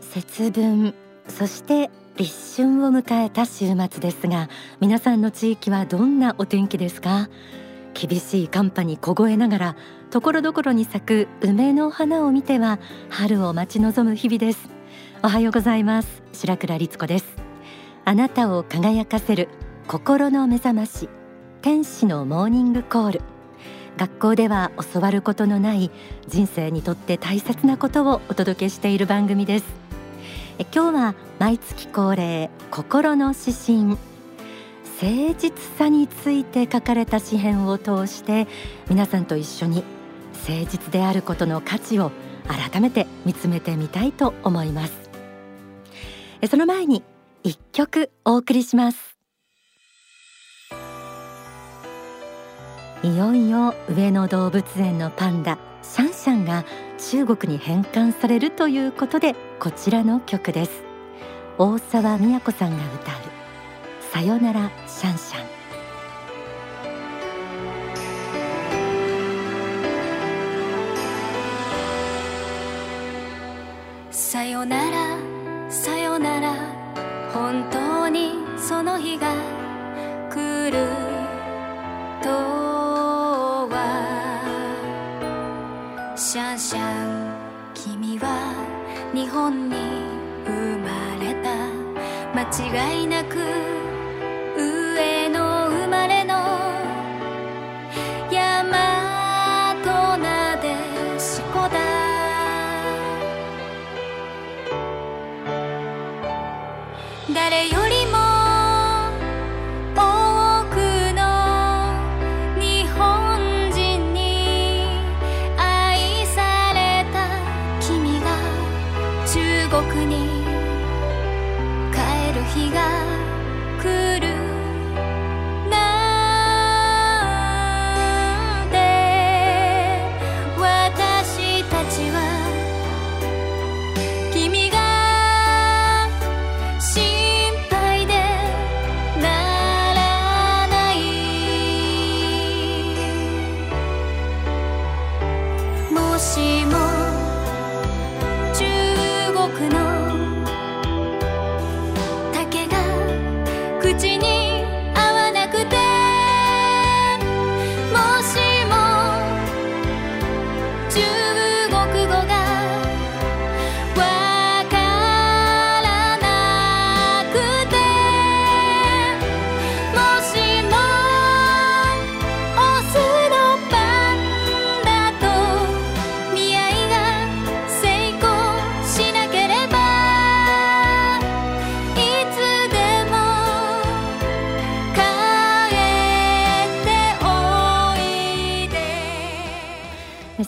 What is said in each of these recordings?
節分そして立春を迎えた週末ですが皆さんの地域はどんなお天気ですか？厳しい寒波に凍えながら所々に咲く梅の花を見ては春を待ち望む日々です。おはようございます。白倉律子です。あなたを輝かせる心の目覚まし天使のモーニングコール。学校では教わることのない人生にとって大切なことをお届けしている番組です。え今日は毎月恒例心の指針。誠実さについて書かれた詩編を通して皆さんと一緒に誠実であることの価値を改めて見つめてみたいと思います。その前に一曲お送りします。いよいよ上野動物園のパンダシャンシャンが中国に返還されるということでこちらの曲です。大沢美也子さんが歌うさよならシャンシャン。さよならさよなら。本当にその日が来るとはシャンシャン君は日本に生まれた間違いなく誰よ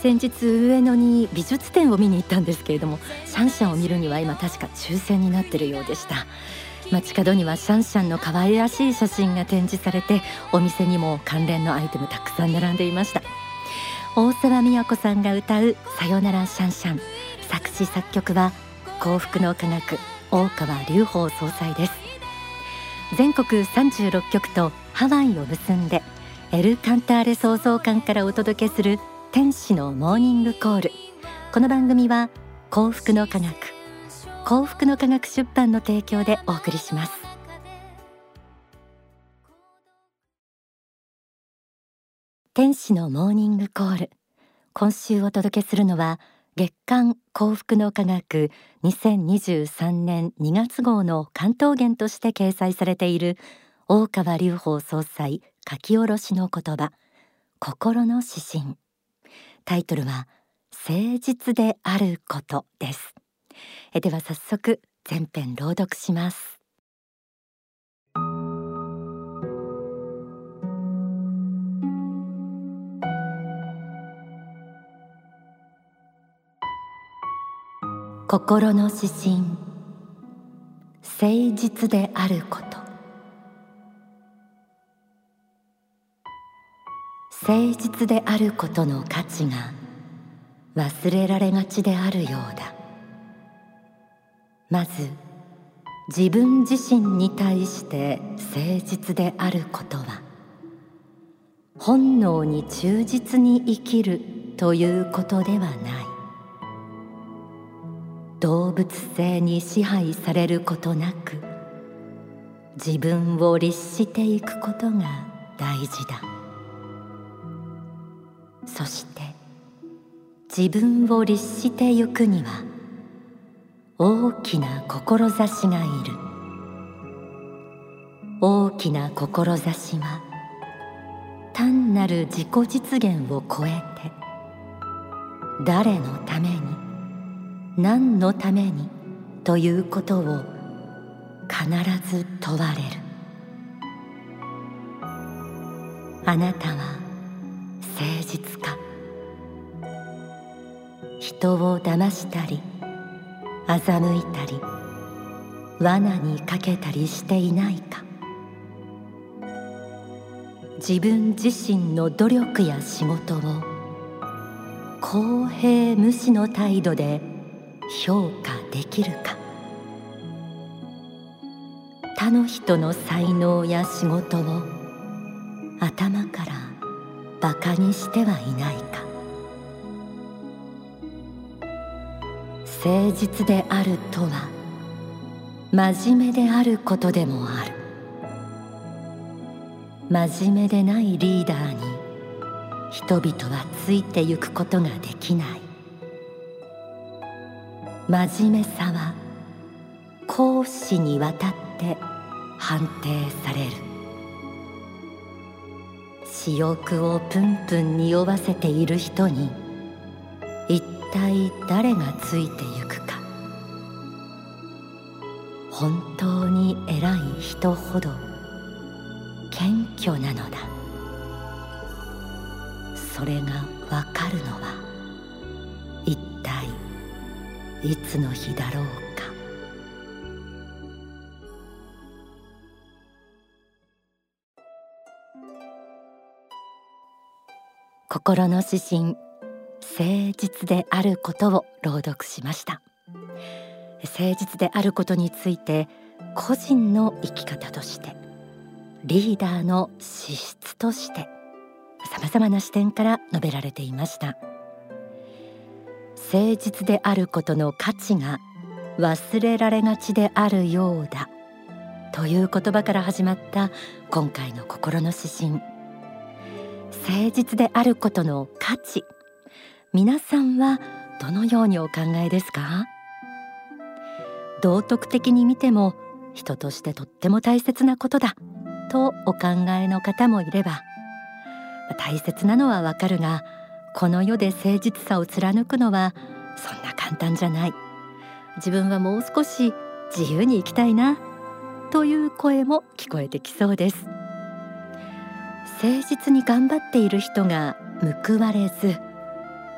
先日上野に美術展を見に行ったんですけれどもシャンシャンを見るには今確か抽選になってるようでした。街角にはシャンシャンの可愛らしい写真が展示されてお店にも関連のアイテムたくさん並んでいました。大沢美子さんが歌うさよならシャンシャン作詞作曲は幸福の科学大川隆法総裁です。全国36局とハワイを結んでエル・カンターレ創造館からお届けする天使のモーニングコール。この番組は幸福の科学幸福の科学出版の提供でお送りします。天使のモーニングコール。今週お届けするのは月刊幸福の科学2023年2月号の関東源として掲載されている大川隆法総裁書き下ろしの言葉。心の指針。タイトルは誠実であることです。えでは早速全編朗読します。心の指針。誠実であること。誠実であることの価値が忘れられがちであるようだ。まず自分自身に対して誠実であることは本能に忠実に生きるということではない。動物性に支配されることなく自分を律していくことが大事だ。そして自分を律してゆくには大きな志がいる。大きな志は単なる自己実現を超えて誰のために何のためにということを必ず問われる。あなたは誠実か。人を騙したり欺いたり罠にかけたりしていないか。自分自身の努力や仕事を公平無視の態度で評価できるか。他の人の才能や仕事を頭からバカにしてはいないか。誠実であるとは真面目であることでもある。真面目でないリーダーに人々はついてゆくことができない。真面目さは講師にわたって判定される。私欲をプンプン匂わせている人に一体誰がついてゆくか。本当に偉い人ほど謙虚なのだ。それがわかるのは一体いつの日だろうか。心の指針誠実であることを朗読しました。誠実であることについて個人の生き方としてリーダーの資質としてさまざまな視点から述べられていました。誠実であることの価値が忘れられがちであるようだという言葉から始まった今回の心の指針。誠実であることの価値。皆さんはどのようにお考えですか？道徳的に見ても人としてとっても大切なことだとお考えの方もいれば大切なのはわかるがこの世で誠実さを貫くのはそんな簡単じゃない。自分はもう少し自由に生きたいなという声も聞こえてきそうです。誠実に頑張っている人が報われず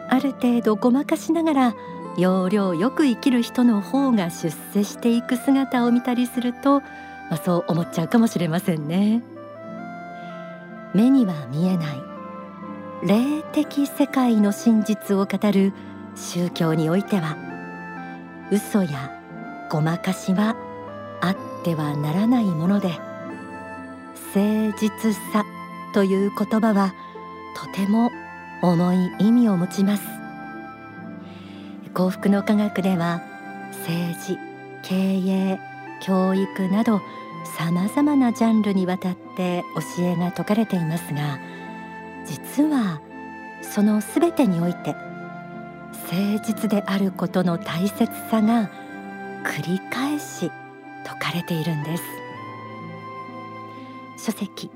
ある程度ごまかしながら要領よく生きる人の方が出世していく姿を見たりすると、まあ、そう思っちゃうかもしれませんね。目には見えない霊的世界の真実を語る宗教においては嘘やごまかしはあってはならないもので誠実さという言葉はとても重い意味を持ちます。幸福の科学では政治経営教育などさまざまなジャンルにわたって教えが説かれていますが実はそのすべてにおいて誠実であることの大切さが繰り返し説かれているんです。書籍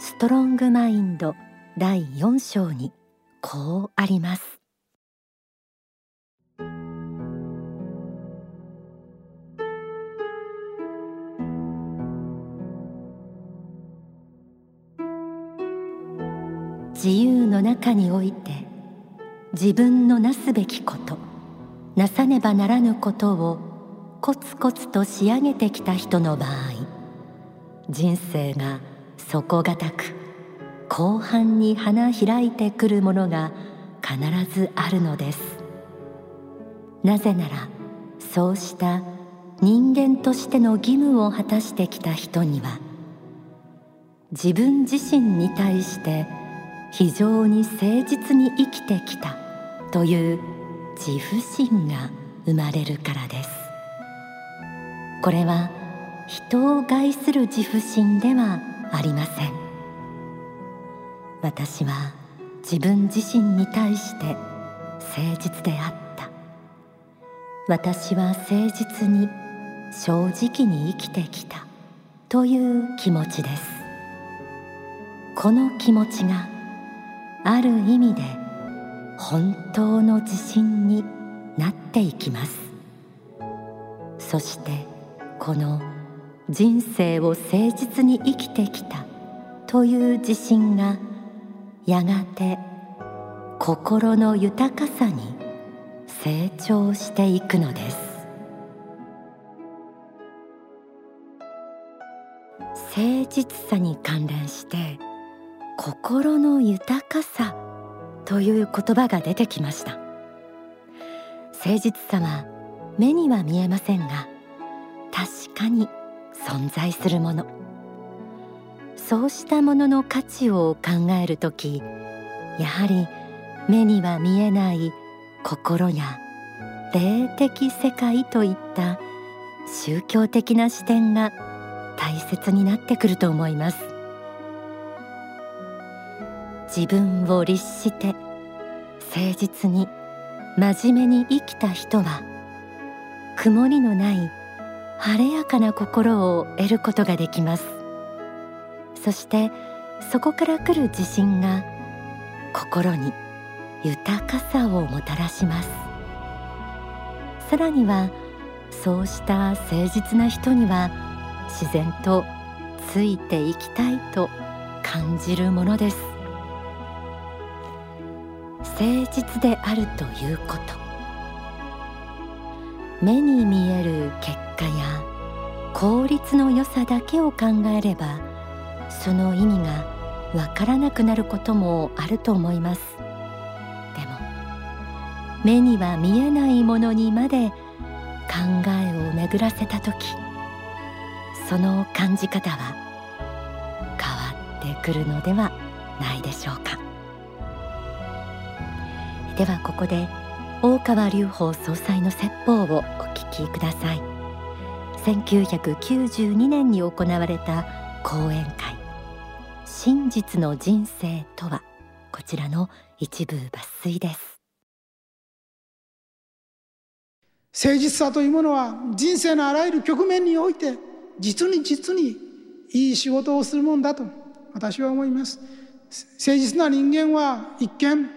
ストロングマインド第4章にこうあります。自由の中において自分のなすべきことなさねばならぬことをコツコツと仕上げてきた人の場合人生が底堅く後半に花開いてくるものが必ずあるのです。なぜならそうした人間としての義務を果たしてきた人には自分自身に対して非常に誠実に生きてきたという自負心が生まれるからです。これは人を害する自負心ではありません。私は自分自身に対して誠実であった。私は誠実に正直に生きてきた。という気持ちです。この気持ちがある意味で本当の自信になっていきます。そしてこの人生を誠実に生きてきたという自信がやがて心の豊かさに成長していくのです。誠実さに関連して心の豊かさという言葉が出てきました。誠実さは目には見えませんが確かに存在するもの。そうしたものの価値を考えるときやはり目には見えない心や霊的世界といった宗教的な視点が大切になってくると思います。自分を律して誠実に真面目に生きた人は曇りのない晴れやかな心を得ることができます。そしてそこから来る自信が心に豊かさをもたらします。さらにはそうした誠実な人には自然とついていきたいと感じるものです。誠実であるということ。目に見える結果や効率の良さだけを考えればその意味がわからなくなることもあると思います。でも目には見えないものにまで考えを巡らせた時その感じ方は変わってくるのではないでしょうか。ではここで大川隆法総裁の説法をお聞きください。1992年に行われた講演会。真実の人生とはこちらの一部抜粋です。誠実さというものは人生のあらゆる局面において実に実にいい仕事をするもんだと私は思います。誠実な人間は一見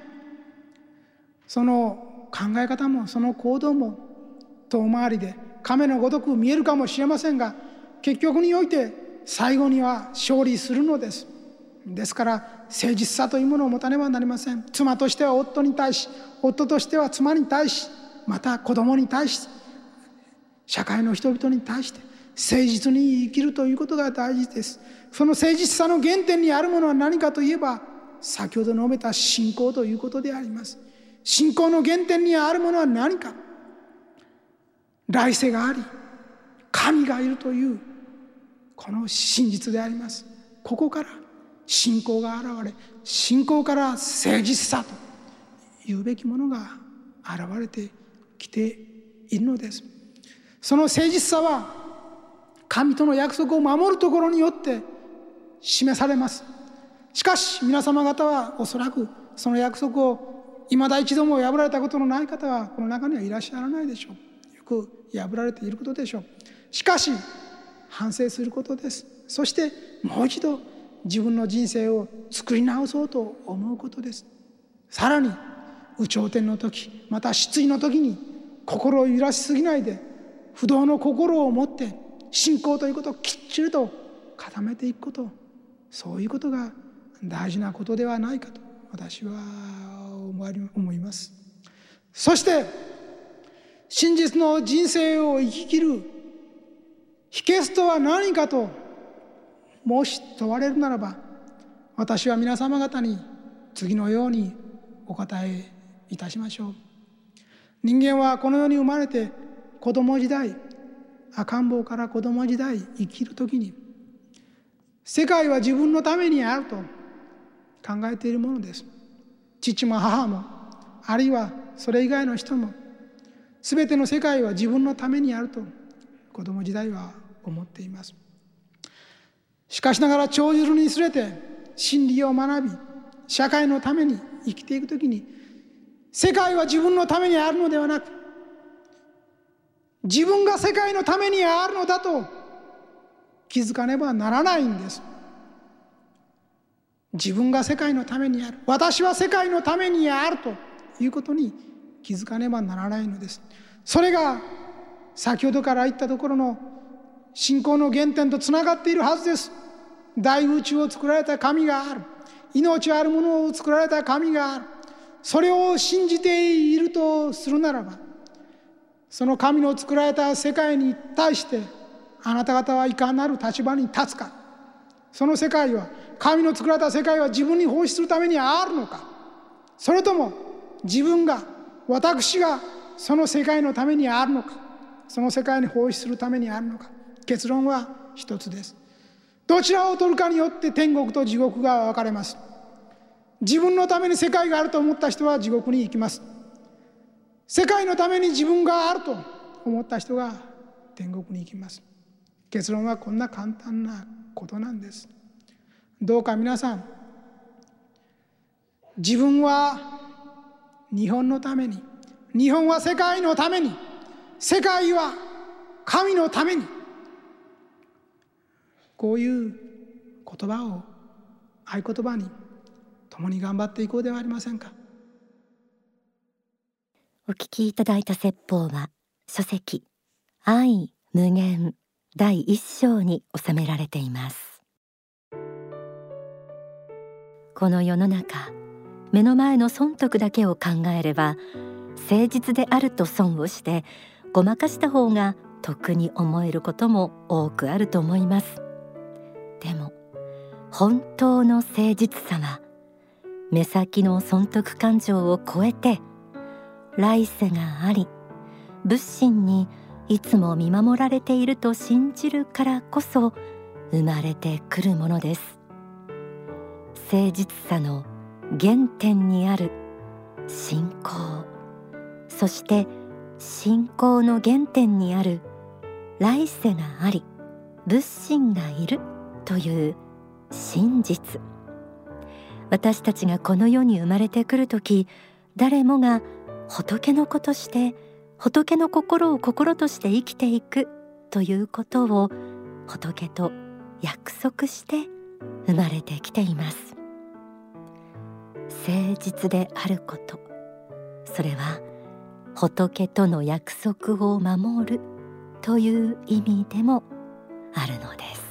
その考え方もその行動も遠回りで亀のごとく見えるかもしれませんが結局において最後には勝利するのです。ですから誠実さというものを持たねばなりません。妻としては夫に対し夫としては妻に対しまた子供に対し社会の人々に対して誠実に生きるということが大事です。その誠実さの原点にあるものは何かといえば先ほど述べた信仰ということであります。信仰の原点にあるものは何か。来世があり神がいるというこの真実であります。ここから信仰が現れ信仰から誠実さというべきものが現れてきているのです。その誠実さは神との約束を守るところによって示されます。しかし皆様方はおそらくその約束を未だ一度も破られたことのない方はこの中にはいらっしゃらないでしょう。く破られていることでしょう。しかし反省することです。そしてもう一度自分の人生を作り直そうと思うことです。さらに有頂天の時また失意の時に心を揺らしすぎないで不動の心を持って信仰ということをきっちりと固めていくこと。そういうことが大事なことではないかと私は思います。そして真実の人生を生き切る。秘訣とは何かともし問われるならば私は皆様方に次のようにお答えいたしましょう。人間はこの世に生まれて子供時代赤ん坊から子供時代生きる時に世界は自分のためにあると考えているものです。父も母もあるいはそれ以外の人も全ての世界は自分のためにあると子供時代は思っています。しかしながら長寿にすれて真理を学び社会のために生きていくときに世界は自分のためにあるのではなく自分が世界のためにあるのだと気づかねばならないんです。自分が世界のためにある私は世界のためにあるということに気づかねばならないのです。それが先ほどから言ったところの信仰の原点とつながっているはずです。大宇宙を作られた神がある。命あるものを作られた神がある。それを信じているとするならばその神の作られた世界に対してあなた方はいかなる立場に立つか。その世界は神の作られた世界は自分に奉仕するためにあるのか。それとも自分が私がその世界のためにあるのかその世界に奉仕するためにあるのか結論は一つです。どちらを取るかによって天国と地獄が分かれます。自分のために世界があると思った人は地獄に行きます。世界のために自分があると思った人が天国に行きます。結論はこんな簡単なことなんです。どうか皆さん自分は日本のために日本は世界のために世界は神のためにこういう言葉を合言葉に共に頑張っていこうではありませんか？お聞きいただいた説法は書籍愛無限第一章に収められています。この世の中目の前の損得だけを考えれば誠実であると損をしてごまかした方が得に思えることも多くあると思います。でも本当の誠実さは目先の損得感情を超えて来世があり仏心にいつも見守られていると信じるからこそ生まれてくるものです。誠実さの原点にある信仰そして信仰の原点にある来世があり仏心がいるという真実。私たちがこの世に生まれてくる時誰もが仏の子として仏の心を心として生きていくということを仏と約束して生まれてきています。誠実であること。それは仏との約束を守るという意味でもあるのです。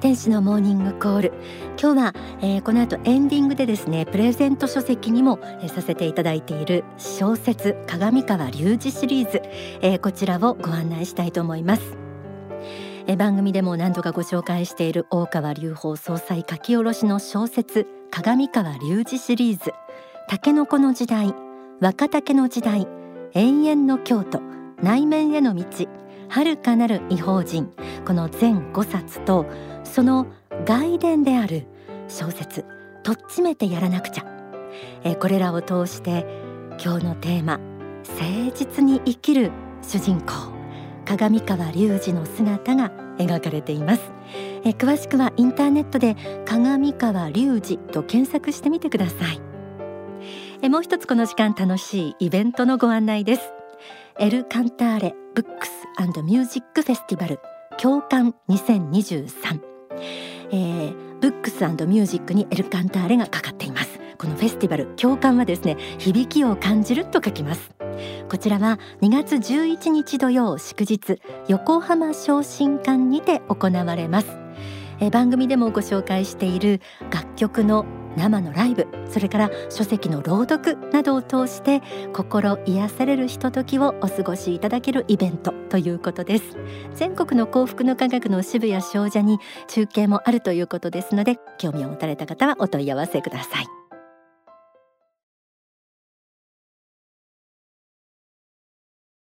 天使のモーニングコール。今日は、えー、この後エンディングでですねプレゼント書籍にも、えー、させていただいている小説鏡川隆二シリーズ、えー、こちらをご案内したいと思います。え番組でも何度かご紹介している大川隆法総裁書き下ろしの小説鏡川隆二シリーズ。タケノコの時代若竹の時代永遠の京都内面への道遥かなる異邦人この全5冊とその外伝である小説「とっちめてやらなくちゃ」えこれらを通して今日のテーマ「誠実に生きる主人公」鏡川隆二の姿が描かれています。え詳しくはインターネットで鏡川隆二と検索してみてください。えもう一つこの時間楽しいイベントのご案内です。エルカンターレブックスミュージックフェスティバル共感2023えー、ブックスミュージックにエルカンターレがかかっています。このフェスティバル共感はですね響きを感じると書きます。こちらは2月11日土曜祝日横浜昇進館にて行われます。え番組でもご紹介している楽曲の生のライブそれから書籍の朗読などを通して心癒されるひとときをお過ごしいただけるイベントということです。全国の幸福の科学の支部や商社に中継もあるということですので興味を持たれた方はお問い合わせください。